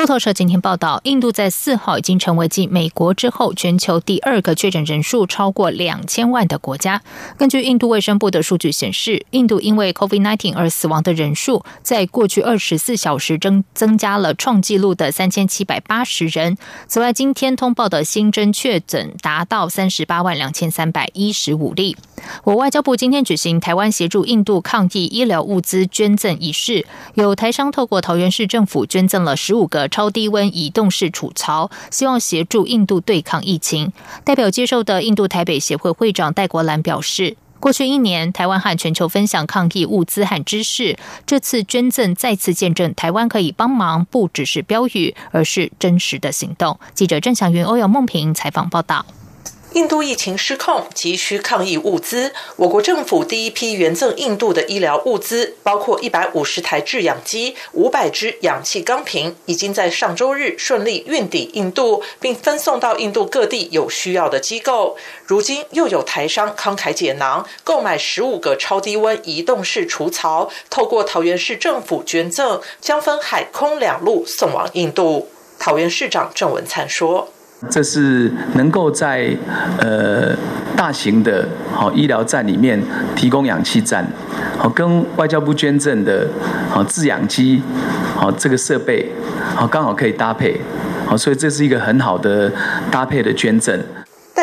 路透社今天报道，印度在四号已经成为继美国之后全球第二个确诊人数超过两千万的国家。根据印度卫生部的数据显示，印度因为 COVID-19 而死亡的人数在过去二十四小时增增加了创纪录的三千七百八十人。此外，今天通报的新增确诊达到三十八万两千三百一十五例。我外交部今天举行台湾协助印度抗疫医疗物资捐赠仪式，有台商透过桃园市政府捐赠了十五个超低温移动式储槽，希望协助印度对抗疫情。代表接受的印度台北协会会长戴国兰表示，过去一年台湾和全球分享抗疫物资和知识，这次捐赠再次见证台湾可以帮忙，不只是标语，而是真实的行动。记者郑祥云、欧阳梦平采访报道。印度疫情失控，急需抗疫物资。我国政府第一批援赠印度的医疗物资，包括一百五十台制氧机、五百支氧气钢瓶，已经在上周日顺利运抵印度，并分送到印度各地有需要的机构。如今又有台商慷慨解囊，购买十五个超低温移动式除槽，透过桃园市政府捐赠，将分海空两路送往印度。桃园市长郑文灿说。这是能够在呃大型的好医疗站里面提供氧气站，好跟外交部捐赠的好制氧机，好这个设备好刚好可以搭配，好所以这是一个很好的搭配的捐赠。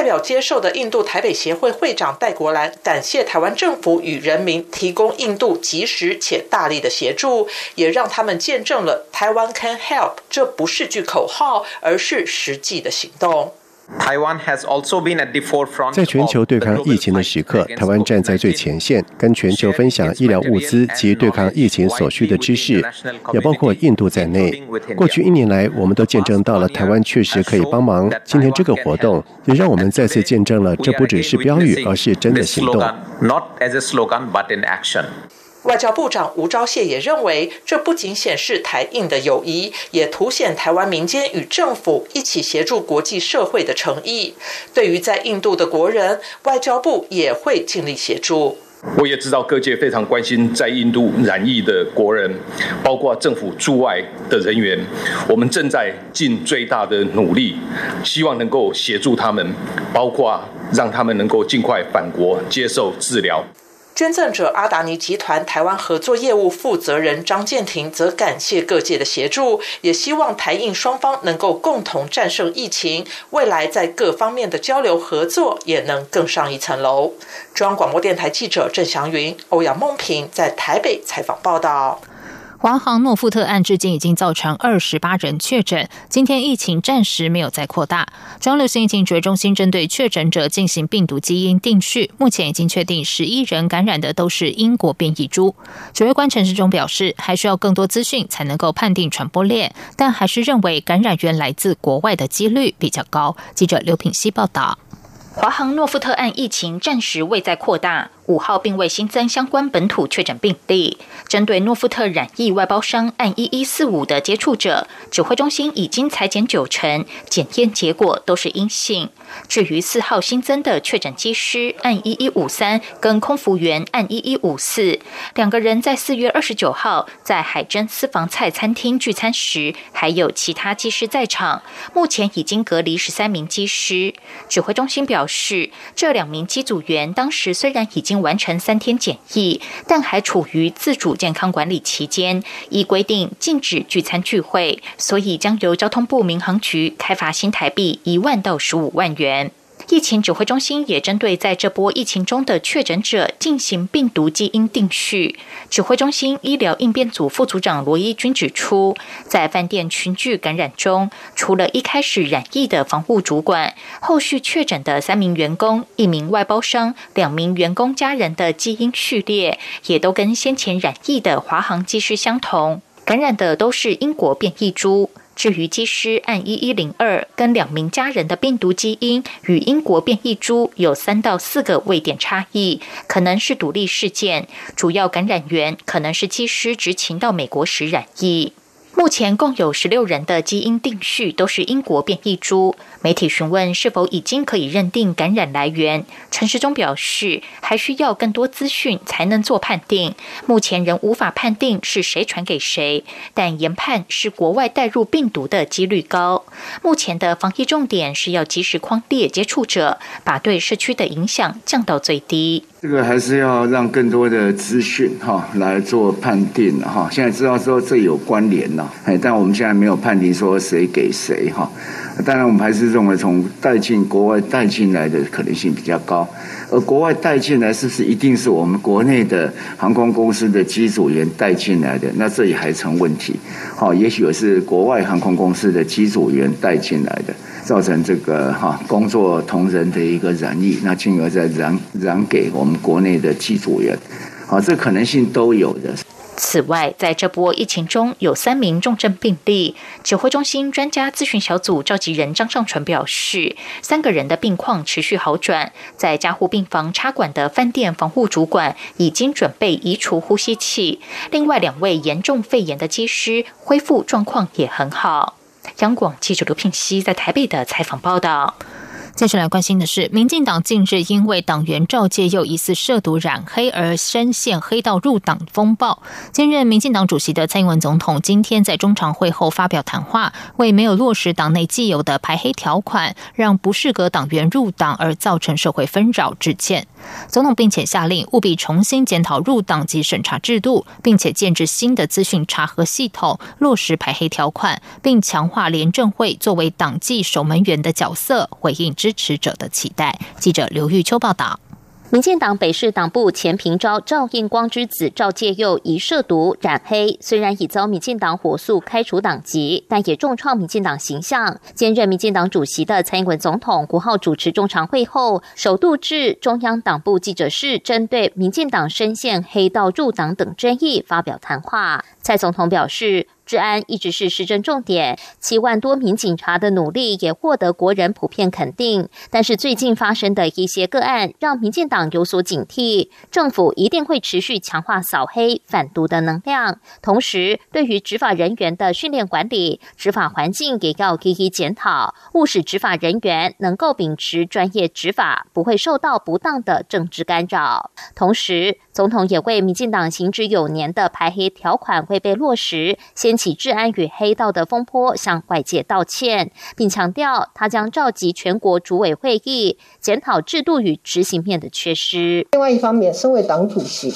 表接受的印度台北协会会长戴国兰感谢台湾政府与人民提供印度及时且大力的协助，也让他们见证了台湾 can help，这不是句口号，而是实际的行动。在全球对抗疫情的时刻，台湾站在最前线，跟全球分享医疗物资及对抗疫情所需的知识，也包括印度在内。过去一年来，我们都见证到了台湾确实可以帮忙。今天这个活动，也让我们再次见证了这不只是标语，而是真的行动。外交部长吴钊燮也认为，这不仅显示台印的友谊，也凸显台湾民间与政府一起协助国际社会的诚意。对于在印度的国人，外交部也会尽力协助。我也知道各界非常关心在印度染疫的国人，包括政府驻外的人员，我们正在尽最大的努力，希望能够协助他们，包括让他们能够尽快返国接受治疗。捐赠者阿达尼集团台湾合作业务负责人张建庭则感谢各界的协助，也希望台印双方能够共同战胜疫情，未来在各方面的交流合作也能更上一层楼。中央广播电台记者郑祥云、欧阳梦平在台北采访报道。华航诺富特案至今已经造成二十八人确诊，今天疫情暂时没有再扩大。中流行疫情指挥中心针对确诊者进行病毒基因定序，目前已经确定十一人感染的都是英国变异株。指挥官陈世忠表示，还需要更多资讯才能够判定传播链，但还是认为感染源来自国外的几率比较高。记者刘品希报道。华航诺富特案疫情暂时未再扩大。五号并未新增相关本土确诊病例。针对诺富特染疫外包商按一一四五的接触者，指挥中心已经裁减九成，检验结果都是阴性。至于四号新增的确诊机师按一一五三跟空服员按一一五四两个人，在四月二十九号在海珍私房菜餐厅聚餐时，还有其他机师在场。目前已经隔离十三名机师。指挥中心表是，这两名机组员当时虽然已经完成三天检疫，但还处于自主健康管理期间，依规定禁止聚餐聚会，所以将由交通部民航局开罚新台币一万到十五万元。疫情指挥中心也针对在这波疫情中的确诊者进行病毒基因定序。指挥中心医疗应变组副组长罗一军指出，在饭店群聚感染中，除了一开始染疫的防护主管，后续确诊的三名员工、一名外包商、两名员工家人的基因序列，也都跟先前染疫的华航机师相同，感染的都是英国变异株。至于机师按一一零二跟两名家人的病毒基因与英国变异株有三到四个位点差异，可能是独立事件，主要感染源可能是机师执勤到美国时染疫。目前共有十六人的基因定序都是英国变异株。媒体询问是否已经可以认定感染来源，陈时中表示，还需要更多资讯才能做判定。目前仍无法判定是谁传给谁，但研判是国外带入病毒的几率高。目前的防疫重点是要及时框列接触者，把对社区的影响降到最低。这个还是要让更多的资讯哈来做判定哈。现在知道说这有关联了，哎，但我们现在没有判定说谁给谁哈。当然，我们还是认为从带进国外带进来的可能性比较高。而国外带进来是不是一定是我们国内的航空公司的机组员带进来的？那这也还成问题。好，也许是国外航空公司的机组员带进来的。造成这个哈工作同仁的一个染疫，那进而再染染给我们国内的机组员，好，这可能性都有的。此外，在这波疫情中有三名重症病例，指挥中心专家咨询小组召集人张尚纯表示，三个人的病况持续好转，在加护病房插管的饭店防护主管已经准备移除呼吸器，另外两位严重肺炎的机师恢复状况也很好。央广记者刘聘熙在台北的采访报道。接下来关心的是，民进党近日因为党员赵介佑疑似涉毒染黑而深陷黑道入党风暴。兼任民进党主席的蔡英文总统今天在中常会后发表谈话，为没有落实党内既有的排黑条款，让不适格党员入党而造成社会纷扰致歉。总统并且下令务必重新检讨入党及审查制度，并且建制新的资讯查核系统，落实排黑条款，并强化廉政会作为党纪守门员的角色，回应支持者的期待。记者刘玉秋报道。民进党北市党部前平昭赵应光之子赵介佑疑涉毒染黑，虽然已遭民进党火速开除党籍，但也重创民进党形象。兼任民进党主席的蔡英文总统国号主持中常会后，首度至中央党部记者室，针对民进党深陷黑道入党等争议发表谈话。蔡总统表示。治安一直是施政重点，七万多名警察的努力也获得国人普遍肯定。但是最近发生的一些个案，让民进党有所警惕。政府一定会持续强化扫黑反毒的能量，同时对于执法人员的训练管理、执法环境也要一一检讨，务使执法人员能够秉持专业执法，不会受到不当的政治干扰。同时，总统也为民进党行之有年的排黑条款未被落实，掀。起治安与黑道的风波，向外界道歉，并强调他将召集全国主委会议，检讨制度与执行面的缺失。另外一方面，身为党主席，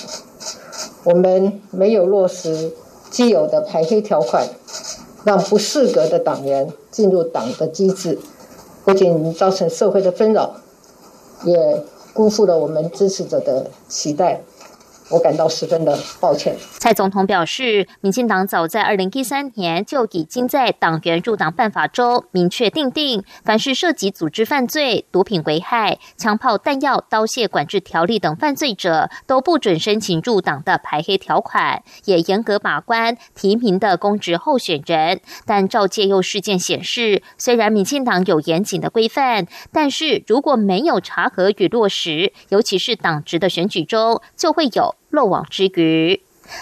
我们没有落实既有的排黑条款，让不适格的党员进入党的机制，不仅造成社会的纷扰，也辜负了我们支持者的期待。我感到十分的抱歉。蔡总统表示，民进党早在二零一三年就已经在党员入党办法中明确定定，凡是涉及组织犯罪、毒品危害、枪炮弹药刀械管制条例等犯罪者，都不准申请入党的排黑条款，也严格把关提名的公职候选人。但赵介佑事件显示，虽然民进党有严谨的规范，但是如果没有查核与落实，尤其是党职的选举中，就会有。漏网之鱼。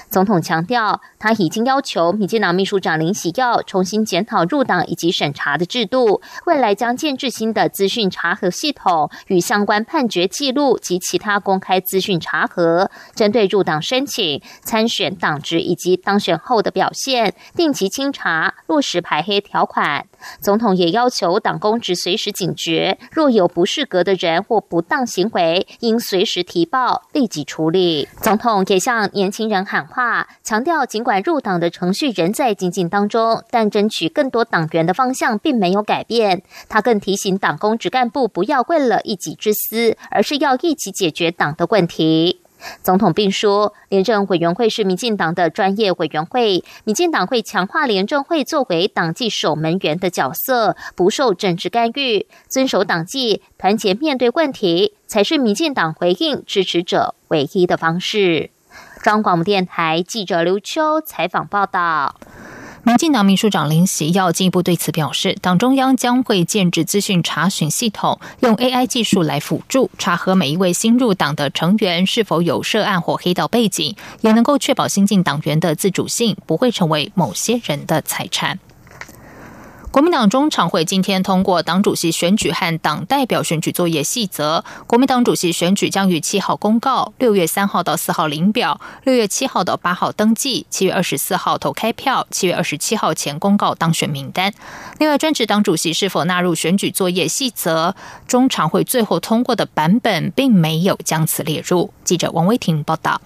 总统强调，他已经要求民进党秘书长林喜耀重新检讨入党以及审查的制度，未来将建制新的资讯查核系统与相关判决记录及其他公开资讯查核，针对入党申请、参选党职以及当选后的表现，定期清查，落实排黑条款。总统也要求党公职随时警觉，若有不适格的人或不当行为，应随时提报，立即处理。总统也向年轻人喊话，强调尽管入党的程序仍在进行当中，但争取更多党员的方向并没有改变。他更提醒党公职干部不要为了一己之私，而是要一起解决党的问题。总统并说，廉政委员会是民进党的专业委员会，民进党会强化廉政会作为党纪守门员的角色，不受政治干预，遵守党纪，团结面对问题，才是民进党回应支持者唯一的方式。中央广播电台记者刘秋采访报道。民进党秘书长林喜要进一步对此表示，党中央将会建置资讯查询系统，用 AI 技术来辅助查核每一位新入党的成员是否有涉案或黑道背景，也能够确保新进党员的自主性不会成为某些人的财产。国民党中常会今天通过党主席选举和党代表选举作业细则。国民党主席选举将于七号公告，六月三号到四号领表，六月七号到八号登记，七月二十四号投开票，七月二十七号前公告当选名单。另外，专职党主席是否纳入选举作业细则，中常会最后通过的版本并没有将此列入。记者王威婷报道。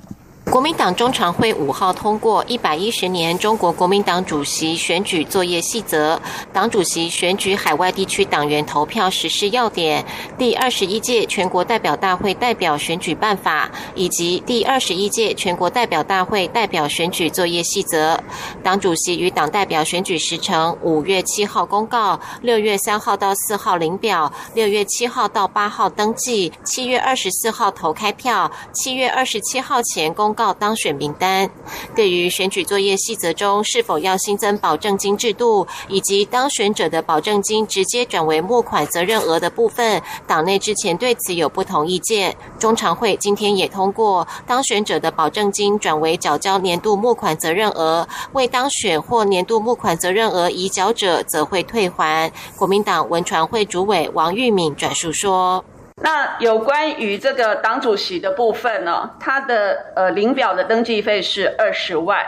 国民党中常会五号通过一百一十年中国国民党主席选举作业细则、党主席选举海外地区党员投票实施要点、第二十一届全国代表大会代表选举办法以及第二十一届全国代表大会代表选举作业细则。党主席与党代表选举时程五月七号公告，六月三号到四号领表，六月七号到八号登记，七月二十四号投开票，七月二十七号前公。告到当选名单。对于选举作业细则中是否要新增保证金制度，以及当选者的保证金直接转为募款责任额的部分，党内之前对此有不同意见。中常会今天也通过，当选者的保证金转为缴交年度募款责任额，未当选或年度募款责任额已缴者则会退还。国民党文传会主委王玉敏转述说。那有关于这个党主席的部分呢，他的呃领表的登记费是二十万，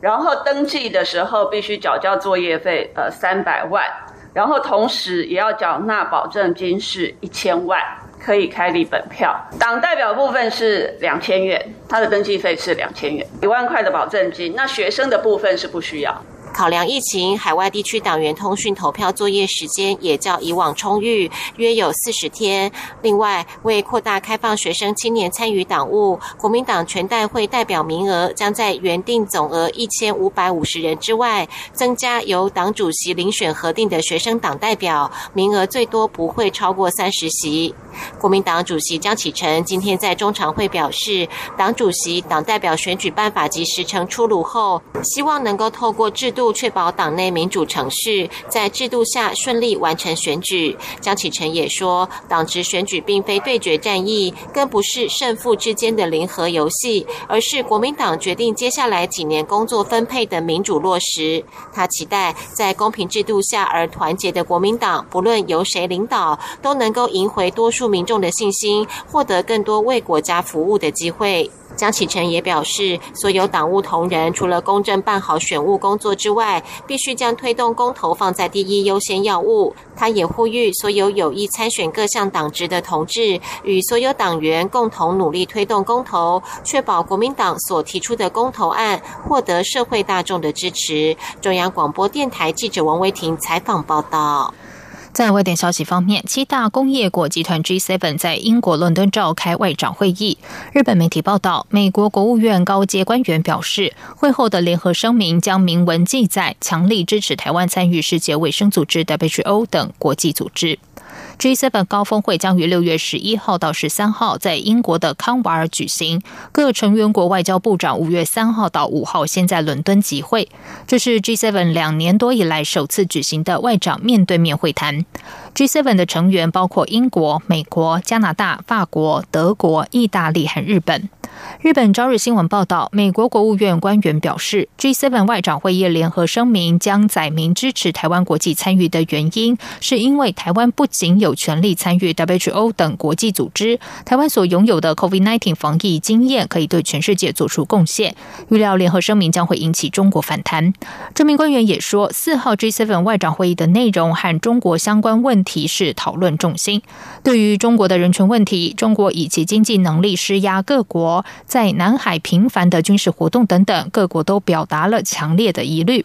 然后登记的时候必须缴交作业费呃三百万，然后同时也要缴纳保证金是一千万，可以开立本票。党代表部分是两千元，他的登记费是两千元，一万块的保证金。那学生的部分是不需要。考量疫情，海外地区党员通讯投票作业时间也较以往充裕，约有四十天。另外，为扩大开放学生青年参与党务，国民党全代会代表名额将在原定总额一千五百五十人之外，增加由党主席遴选核定的学生党代表名额，最多不会超过三十席。国民党主席江启臣今天在中常会表示，党主席、党代表选举办法及时程出炉后，希望能够透过制度。确保党内民主程序在制度下顺利完成选举。江启臣也说，党职选举并非对决战役，更不是胜负之间的零和游戏，而是国民党决定接下来几年工作分配的民主落实。他期待在公平制度下而团结的国民党，不论由谁领导，都能够赢回多数民众的信心，获得更多为国家服务的机会。江启臣也表示，所有党务同仁除了公正办好选务工作之外，必须将推动公投放在第一优先要务。他也呼吁所有有意参选各项党职的同志，与所有党员共同努力推动公投，确保国民党所提出的公投案获得社会大众的支持。中央广播电台记者王维婷采访报道。在外电消息方面，七大工业国集团 G7 在英国伦敦召开外长会议。日本媒体报道，美国国务院高阶官员表示，会后的联合声明将明文记载，强力支持台湾参与世界卫生组织 WHO 等国际组织。G7 高峰会将于六月十一号到十三号在英国的康瓦尔举行，各成员国外交部长五月三号到五号先在伦敦集会。这是 G7 两年多以来首次举行的外长面对面会谈。G7 的成员包括英国、美国、加拿大、法国、德国、意大利和日本。日本朝日新闻报道，美国国务院官员表示，G7 外长会议联合声明将载明支持台湾国际参与的原因，是因为台湾不仅有权利参与 WHO 等国际组织，台湾所拥有的 COVID-19 防疫经验可以对全世界做出贡献。预料联合声明将会引起中国反弹。这名官员也说，四号 G7 外长会议的内容和中国相关问题是讨论重心。对于中国的人权问题，中国以其经济能力施压各国。在南海频繁的军事活动等等，各国都表达了强烈的疑虑。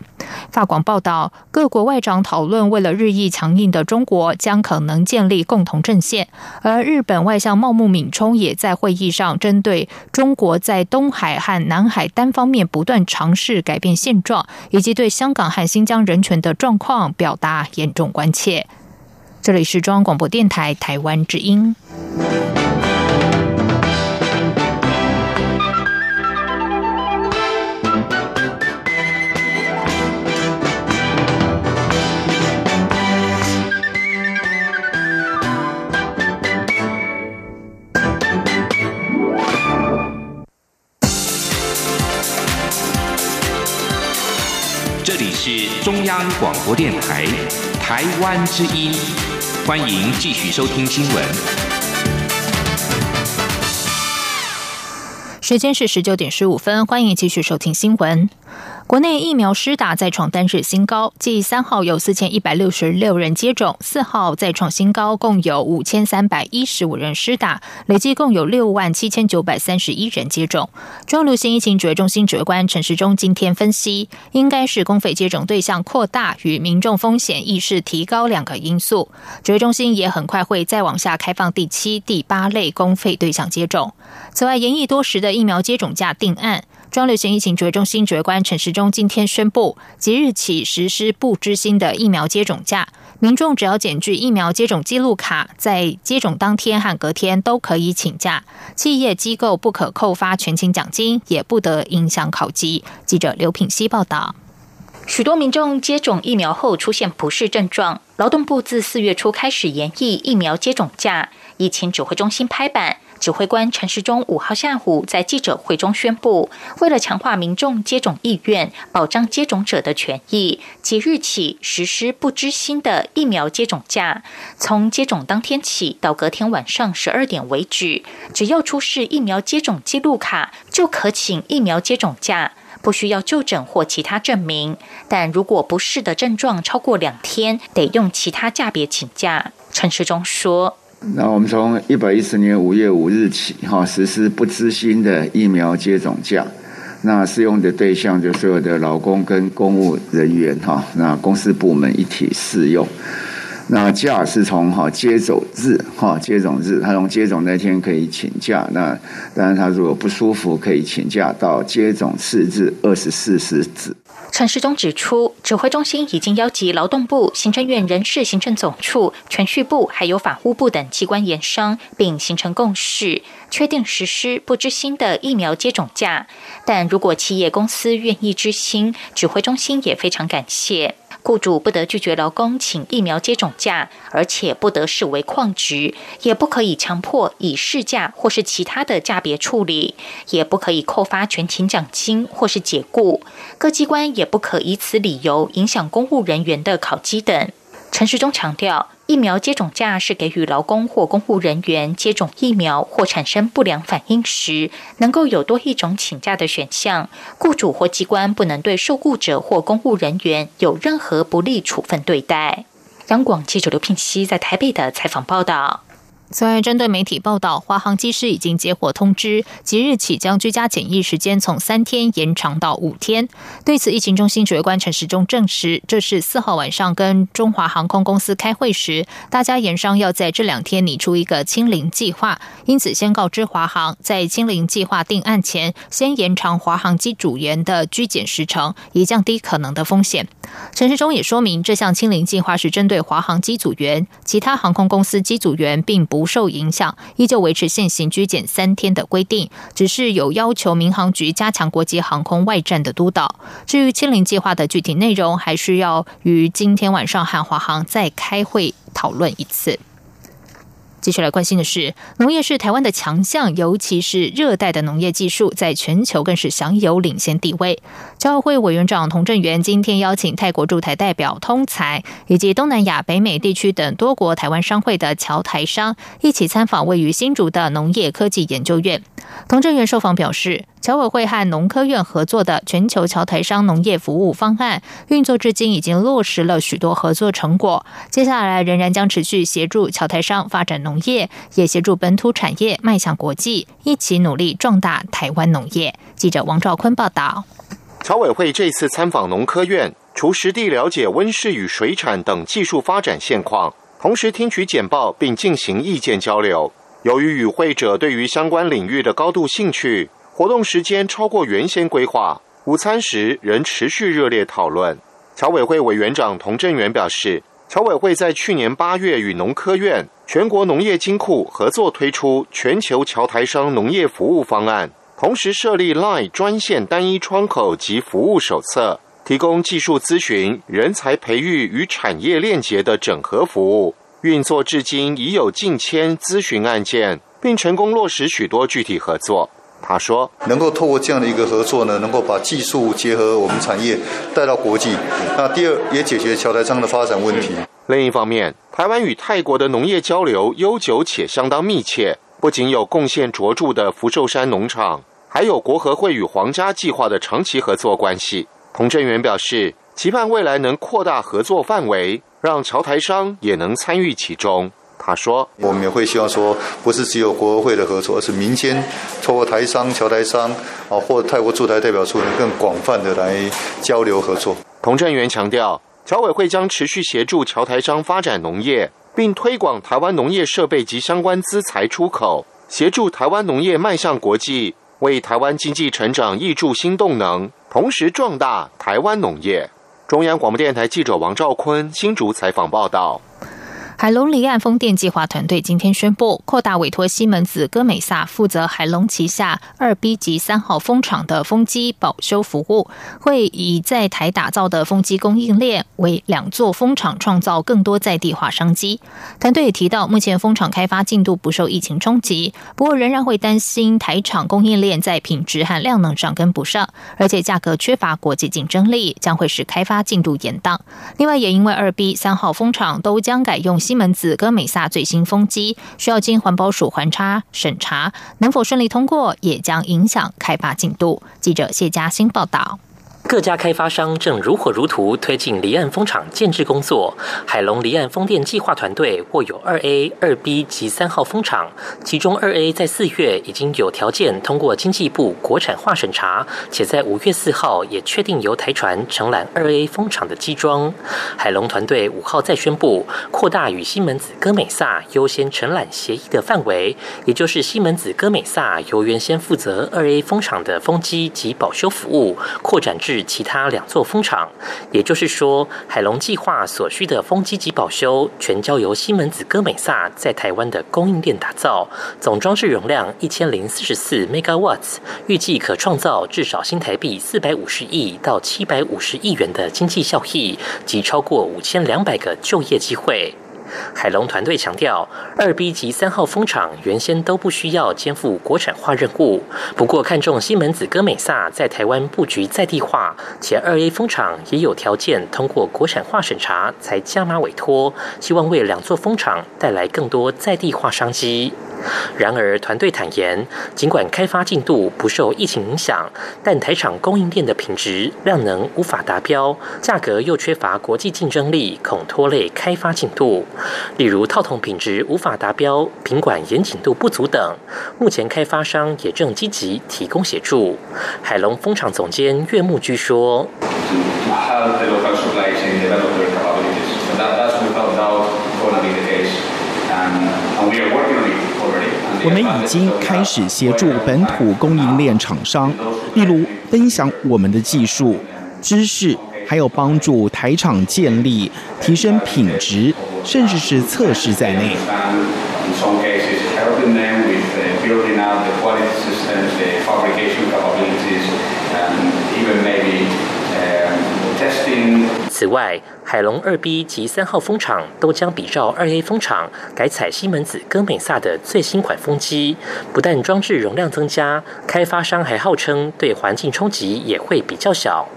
法广报道，各国外长讨论，为了日益强硬的中国，将可能建立共同阵线。而日本外相茂木敏充也在会议上针对中国在东海和南海单方面不断尝试改变现状，以及对香港和新疆人权的状况表达严重关切。这里是中央广播电台台湾之音。这里是中央广播电台台湾之音。欢迎继续收听新闻。时间是十九点十五分，欢迎继续收听新闻。国内疫苗施打再创单日新高，继三号有四千一百六十六人接种，四号再创新高，共有五千三百一十五人施打，累计共有六万七千九百三十一人接种。中央流行疫情指挥中心指挥官陈时中今天分析，应该是公费接种对象扩大与民众风险意识提高两个因素。指挥中心也很快会再往下开放第七、第八类公费对象接种。此外，延役多时的疫苗接种价定案。中流行疫情指挥中心指挥官陈时中今天宣布，即日起实施不知心的疫苗接种价，民众只要检具疫苗接种记录卡，在接种当天和隔天都可以请假。企业机构不可扣发全勤奖金，也不得影响考绩。记者刘品希报道。许多民众接种疫苗后出现不适症状，劳动部自四月初开始延役疫苗接种假，疫情指挥中心拍板。指挥官陈时中五号下午在记者会中宣布，为了强化民众接种意愿，保障接种者的权益，即日起实施不知心的疫苗接种假。从接种当天起到隔天晚上十二点为止，只要出示疫苗接种记录卡，就可请疫苗接种假，不需要就诊或其他证明。但如果不适的症状超过两天，得用其他价别请假。陈时中说。那我们从一百一十年五月五日起，哈，实施不知心的疫苗接种假。那适用的对象就所有的劳工跟公务人员，哈，那公司部门一体适用。那假是从哈接种日，哈接种日，他从接种那天可以请假。那当然他如果不舒服可以请假到接种次日二十四时止。陈时中指出，指挥中心已经邀集劳动部、行政院人事行政总处、全序部，还有法务部等机关研商，并形成共识，确定实施不知心的疫苗接种价。但如果企业公司愿意知心，指挥中心也非常感谢。雇主不得拒绝劳工请疫苗接种假，而且不得视为旷职，也不可以强迫以事假或是其他的价别处理，也不可以扣发全勤奖金或是解雇。各机关也不可以此理由影响公务人员的考绩等。陈时中强调。疫苗接种假是给予劳工或公务人员接种疫苗或产生不良反应时，能够有多一种请假的选项。雇主或机关不能对受雇者或公务人员有任何不利处分对待。央广记者刘聘熙在台北的采访报道。此外，针对媒体报道，华航机师已经接获通知，即日起将居家检疫时间从三天延长到五天。对此，疫情中心指挥官陈时中证实，这是四号晚上跟中华航空公司开会时，大家研商要在这两天拟出一个清零计划，因此先告知华航，在清零计划定案前，先延长华航机组员的居检时程，以降低可能的风险。陈时中也说明，这项清零计划是针对华航机组员，其他航空公司机组员并不。不受影响，依旧维持现行居检三天的规定，只是有要求民航局加强国际航空外站的督导。至于清零计划的具体内容，还需要于今天晚上和华航再开会讨论一次。继续来关心的是，农业是台湾的强项，尤其是热带的农业技术，在全球更是享有领先地位。侨委会委员长童振源今天邀请泰国驻台代表通才，以及东南亚、北美地区等多国台湾商会的侨台商，一起参访位于新竹的农业科技研究院。童振源受访表示。侨委会和农科院合作的全球侨台商农业服务方案运作至今，已经落实了许多合作成果。接下来仍然将持续协助侨台商发展农农业，也协助本土产业迈向国际，一起努力壮大台湾农业。记者王兆坤报道。侨委会这次参访农科院，除实地了解温室与水产等技术发展现况，同时听取简报并进行意见交流。由于与会者对于相关领域的高度兴趣。活动时间超过原先规划，午餐时仍持续热烈讨论。侨委会委员长童振源表示，侨委会在去年八月与农科院、全国农业金库合作推出全球侨台商农业服务方案，同时设立 LINE 专线单一窗口及服务手册，提供技术咨询、人才培育与产业链结的整合服务。运作至今已有近千咨询案件，并成功落实许多具体合作。他说：“能够透过这样的一个合作呢，能够把技术结合我们产业带到国际。那第二，也解决桥台商的发展问题。另一方面，台湾与泰国的农业交流悠久且相当密切，不仅有贡献卓著的福寿山农场，还有国合会与皇家计划的长期合作关系。童振源表示，期盼未来能扩大合作范围，让桥台商也能参与其中。他说：“我们也会希望说，不是只有国合会的合作，而是民间透过台商、侨台商啊，或泰国驻台代表处，更广泛的来交流合作。”童振源强调，侨委会将持续协助侨台商发展农业，并推广台湾农业设备及相关资材出口，协助台湾农业迈向国际，为台湾经济成长挹注新动能，同时壮大台湾农业。中央广播电台记者王兆坤新竹采访报道。海龙离岸风电计划团队今天宣布，扩大委托西门子哥美萨负责海龙旗下二 B 级三号风场的风机保修服务，会以在台打造的风机供应链为两座风场创造更多在地化商机。团队也提到，目前风场开发进度不受疫情冲击，不过仍然会担心台厂供应链在品质和量能上跟不上，而且价格缺乏国际竞争力，将会使开发进度延宕。另外，也因为二 B 三号风场都将改用。西门子跟美萨最新风机需要经环保署环差审查，能否顺利通过，也将影响开发进度。记者谢嘉欣报道。各家开发商正如火如荼推进离岸风场建制工作。海龙离岸风电计划团队握有二 A、二 B 及三号风场，其中二 A 在四月已经有条件通过经济部国产化审查，且在五月四号也确定由台船承揽二 A 风场的机装。海龙团队五号再宣布扩大与西门子哥美萨优先承揽协议的范围，也就是西门子哥美萨由原先负责二 A 风场的风机及保修服务，扩展至。其他两座风场，也就是说，海龙计划所需的风机及保修，全交由西门子哥美萨在台湾的供应链打造，总装置容量一千零四十四 megawatts，预计可创造至少新台币四百五十亿到七百五十亿元的经济效益，及超过五千两百个就业机会。海龙团队强调，二 B 及三号风场原先都不需要肩负国产化任务，不过看中西门子哥美萨在台湾布局在地化，且二 A 风场也有条件通过国产化审查，才加码委托，希望为两座风场带来更多在地化商机。然而，团队坦言，尽管开发进度不受疫情影响，但台厂供应链的品质、量能无法达标，价格又缺乏国际竞争力，恐拖累开发进度。例如，套筒品质无法达标，品管严谨度不足等。目前开发商也正积极提供协助。海龙风场总监岳木居说。我们已经开始协助本土供应链厂商，例如分享我们的技术、知识，还有帮助台厂建立、提升品质，甚至是测试在内。此外，海龙二 B 及三号风场都将比照二 A 风场，改采西门子哥美萨的最新款风机。不但装置容量增加，开发商还号称对环境冲击也会比较小。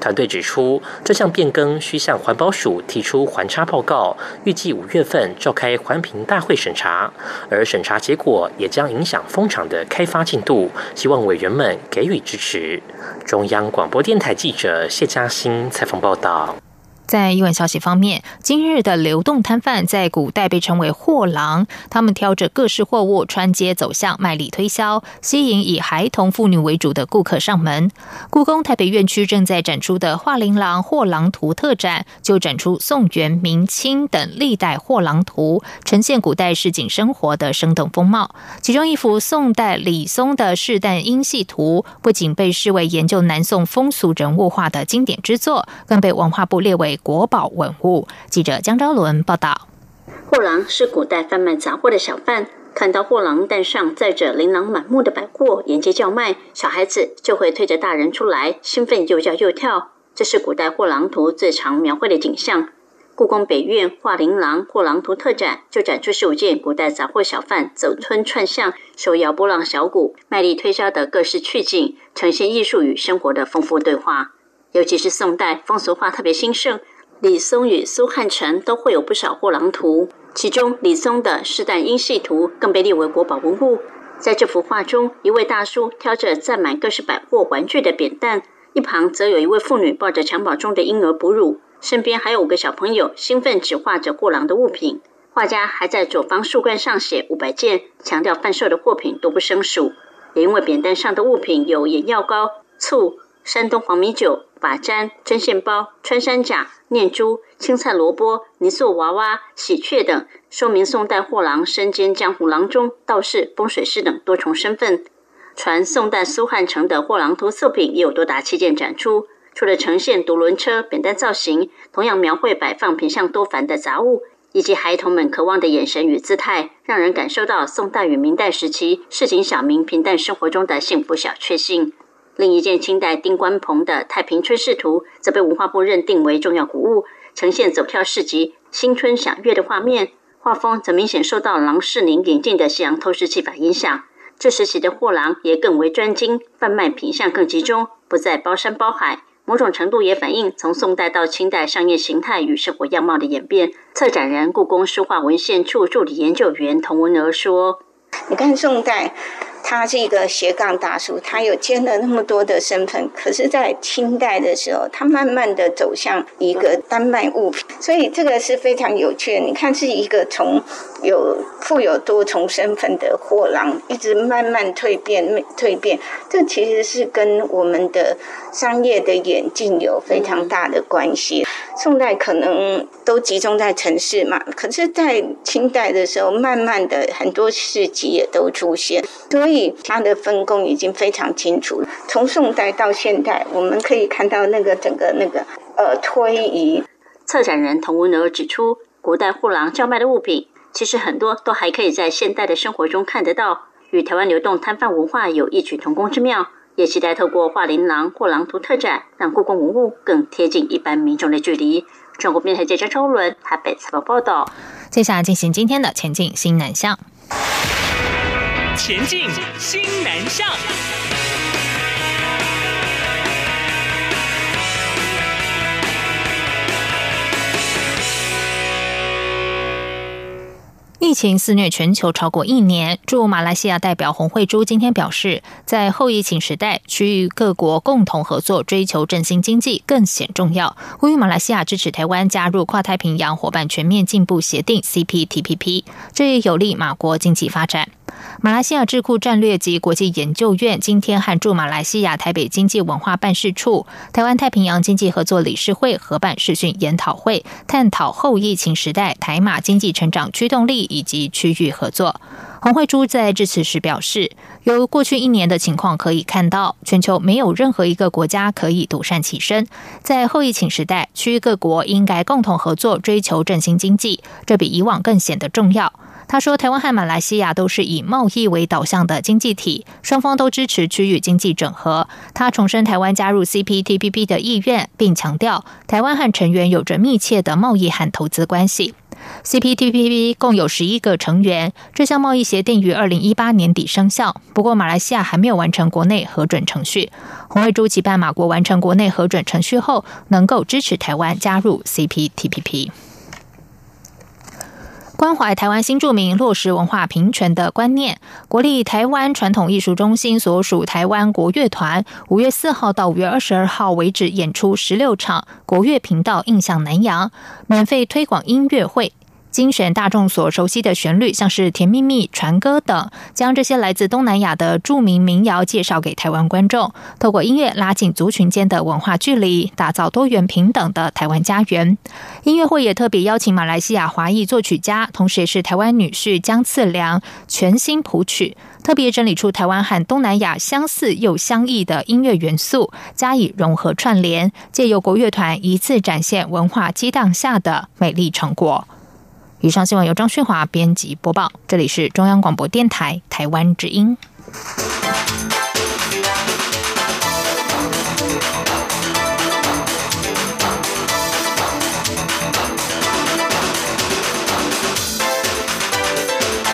团队指出，这项变更需向环保署提出环差报告，预计五月份召开环评大会审查，而审查结果也将影响风场的开发进度。希望委员们给予支持。中央广播电台记者谢嘉欣采访报道。在新闻消息方面，今日的流动摊贩在古代被称为货郎，他们挑着各式货物穿街走巷，卖力推销，吸引以孩童、妇女为主的顾客上门。故宫台北院区正在展出的画琳琅货郎图特展，就展出宋、元、明清等历代货郎图，呈现古代市井生活的生动风貌。其中一幅宋代李松的士诞音戏图，不仅被视为研究南宋风俗人物画的经典之作，更被文化部列为。国宝文物。记者江昭伦报道：货郎是古代贩卖杂货的小贩，看到货郎担上载着琳琅满目的百货沿街叫卖，小孩子就会推着大人出来，兴奋又叫又跳。这是古代货郎图最常描绘的景象。故宫北院画琳琅货郎图特展就展出十五件古代杂货小贩走村串巷、手摇波浪小鼓、卖力推销的各式趣景，呈现艺术与生活的丰富对话。尤其是宋代风俗画特别兴盛，李松与苏汉成都会有不少货郎图，其中李松的《试旦音戏图》更被列为国宝文物。在这幅画中，一位大叔挑着载满各式百货玩具的扁担，一旁则有一位妇女抱着襁褓中的婴儿哺乳。身边还有五个小朋友，兴奋指画着货郎的物品。画家还在左方树冠上写五百件，强调贩售的货品都不生数。也因为扁担上的物品有眼药膏、醋、山东黄米酒、发簪、针线包、穿山甲、念珠、青菜萝卜、泥塑娃娃、喜鹊等，说明宋代货郎身兼江湖郎中、道士、风水师等多重身份。传宋代苏汉城的货郎图作品也有多达七件展出。除了呈现独轮车、扁担造型，同样描绘摆放品相多繁的杂物，以及孩童们渴望的眼神与姿态，让人感受到宋代与明代时期市井小民平淡生活中的幸福小确幸。另一件清代丁官鹏的《太平春市图》则被文化部认定为重要古物，呈现走跳市集、新春赏月的画面，画风则明显受到郎世宁引进的西洋透视技法影响。这时期的货郎也更为专精，贩卖品相更集中，不再包山包海。某种程度也反映从宋代到清代商业形态与生活样貌的演变。策展人、故宫书画文献处助理研究员童文娥说：“你看宋代。”他是一个斜杠大叔，他有兼了那么多的身份，可是，在清代的时候，他慢慢的走向一个单卖物品，所以这个是非常有趣的。你看，是一个从有富有多重身份的货郎，一直慢慢蜕变、蜕变，这其实是跟我们的商业的演进有非常大的关系。宋代可能都集中在城市嘛，可是，在清代的时候，慢慢的很多市集也都出现，所以。它的分工已经非常清楚了。从宋代到现代，我们可以看到那个整个那个呃推移。策展人童文娥指出，古代货郎叫卖的物品，其实很多都还可以在现代的生活中看得到，与台湾流动摊贩文化有异曲同工之妙。也期待透过画琳琅或狼图特展，让故宫文物更贴近一般民众的距离。中国电台记者周伦台北采访报道。接下来进行今天的前进新南向。前进，新南向。疫情肆虐全球超过一年，驻马来西亚代表洪慧珠今天表示，在后疫情时代，区域各国共同合作追求振兴经济更显重要。呼吁马来西亚支持台湾加入跨太平洋伙伴全面进步协定 （CPTPP），这也有利马国经济发展。马来西亚智库战略及国际研究院今天和驻马来西亚台北经济文化办事处、台湾太平洋经济合作理事会合办视讯研讨会，探讨后疫情时代台马经济成长驱动力以及区域合作。洪慧珠在致辞时表示，由过去一年的情况可以看到，全球没有任何一个国家可以独善其身。在后疫情时代，区域各国应该共同合作，追求振兴经济，这比以往更显得重要。他说：“台湾和马来西亚都是以贸易为导向的经济体，双方都支持区域经济整合。”他重申台湾加入 CPTPP 的意愿，并强调台湾和成员有着密切的贸易和投资关系。CPTPP 共有十一个成员，这项贸易协定于二零一八年底生效。不过，马来西亚还没有完成国内核准程序。洪卫珠期盼马国完成国内核准程序后，能够支持台湾加入 CPTPP。关怀台湾新著名落实文化平权的观念，国立台湾传统艺术中心所属台湾国乐团，五月四号到五月二十二号为止演出十六场国乐频道印象南洋免费推广音乐会。精选大众所熟悉的旋律，像是《甜蜜蜜》《船歌》等，将这些来自东南亚的著名民谣介绍给台湾观众，透过音乐拉近族群间的文化距离，打造多元平等的台湾家园。音乐会也特别邀请马来西亚华裔作曲家，同时也是台湾女婿江次良全新谱曲，特别整理出台湾和东南亚相似又相异的音乐元素，加以融合串联，借由国乐团一次展现文化激荡下的美丽成果。以上新闻由张旭华编辑播报这里是中央广播电台台湾之音。